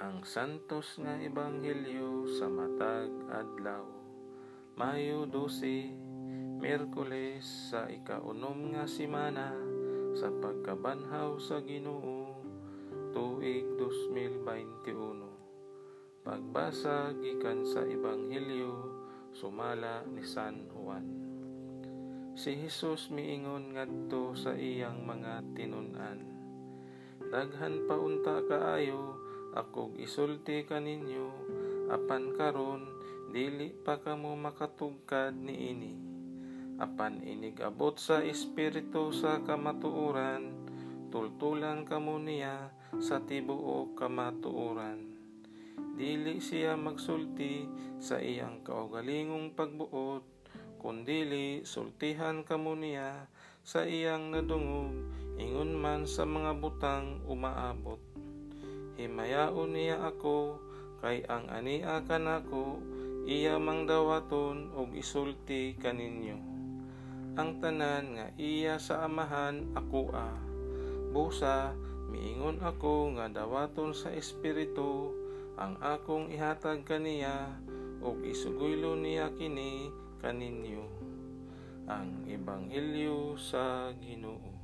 Ang santos nga ebanghelyo sa matag adlaw. Mayo 12, Miyerkules sa ikaunom nga simana sa pagkabanhaw sa Ginoo tuig 2021. Pagbasa gikan sa ebanghelyo sumala ni San Juan. Si Hesus miingon ngadto sa iyang mga tinun-an. Daghan pa unta kaayo akog isulti kaninyo apan karon dili pa kamo makatugkad niini apan inigabot sa espiritu sa kamatuoran tultulan kamo niya sa tibuok kamatuoran. Dili siya magsulti sa iyang kaugalingong pagbuot kundili sultihan kamo sa iyang nadungog ingon man sa mga butang umaabot. Himayaon niya ako kay ang ania kanako iya mang dawaton og isulti kaninyo ang tanan nga iya sa amahan ako a. Busa miingon ako nga dawaton sa espiritu ang akong ihatag kaniya ug isuguylo niya kini kaninyo ang ebanghelyo sa Ginoo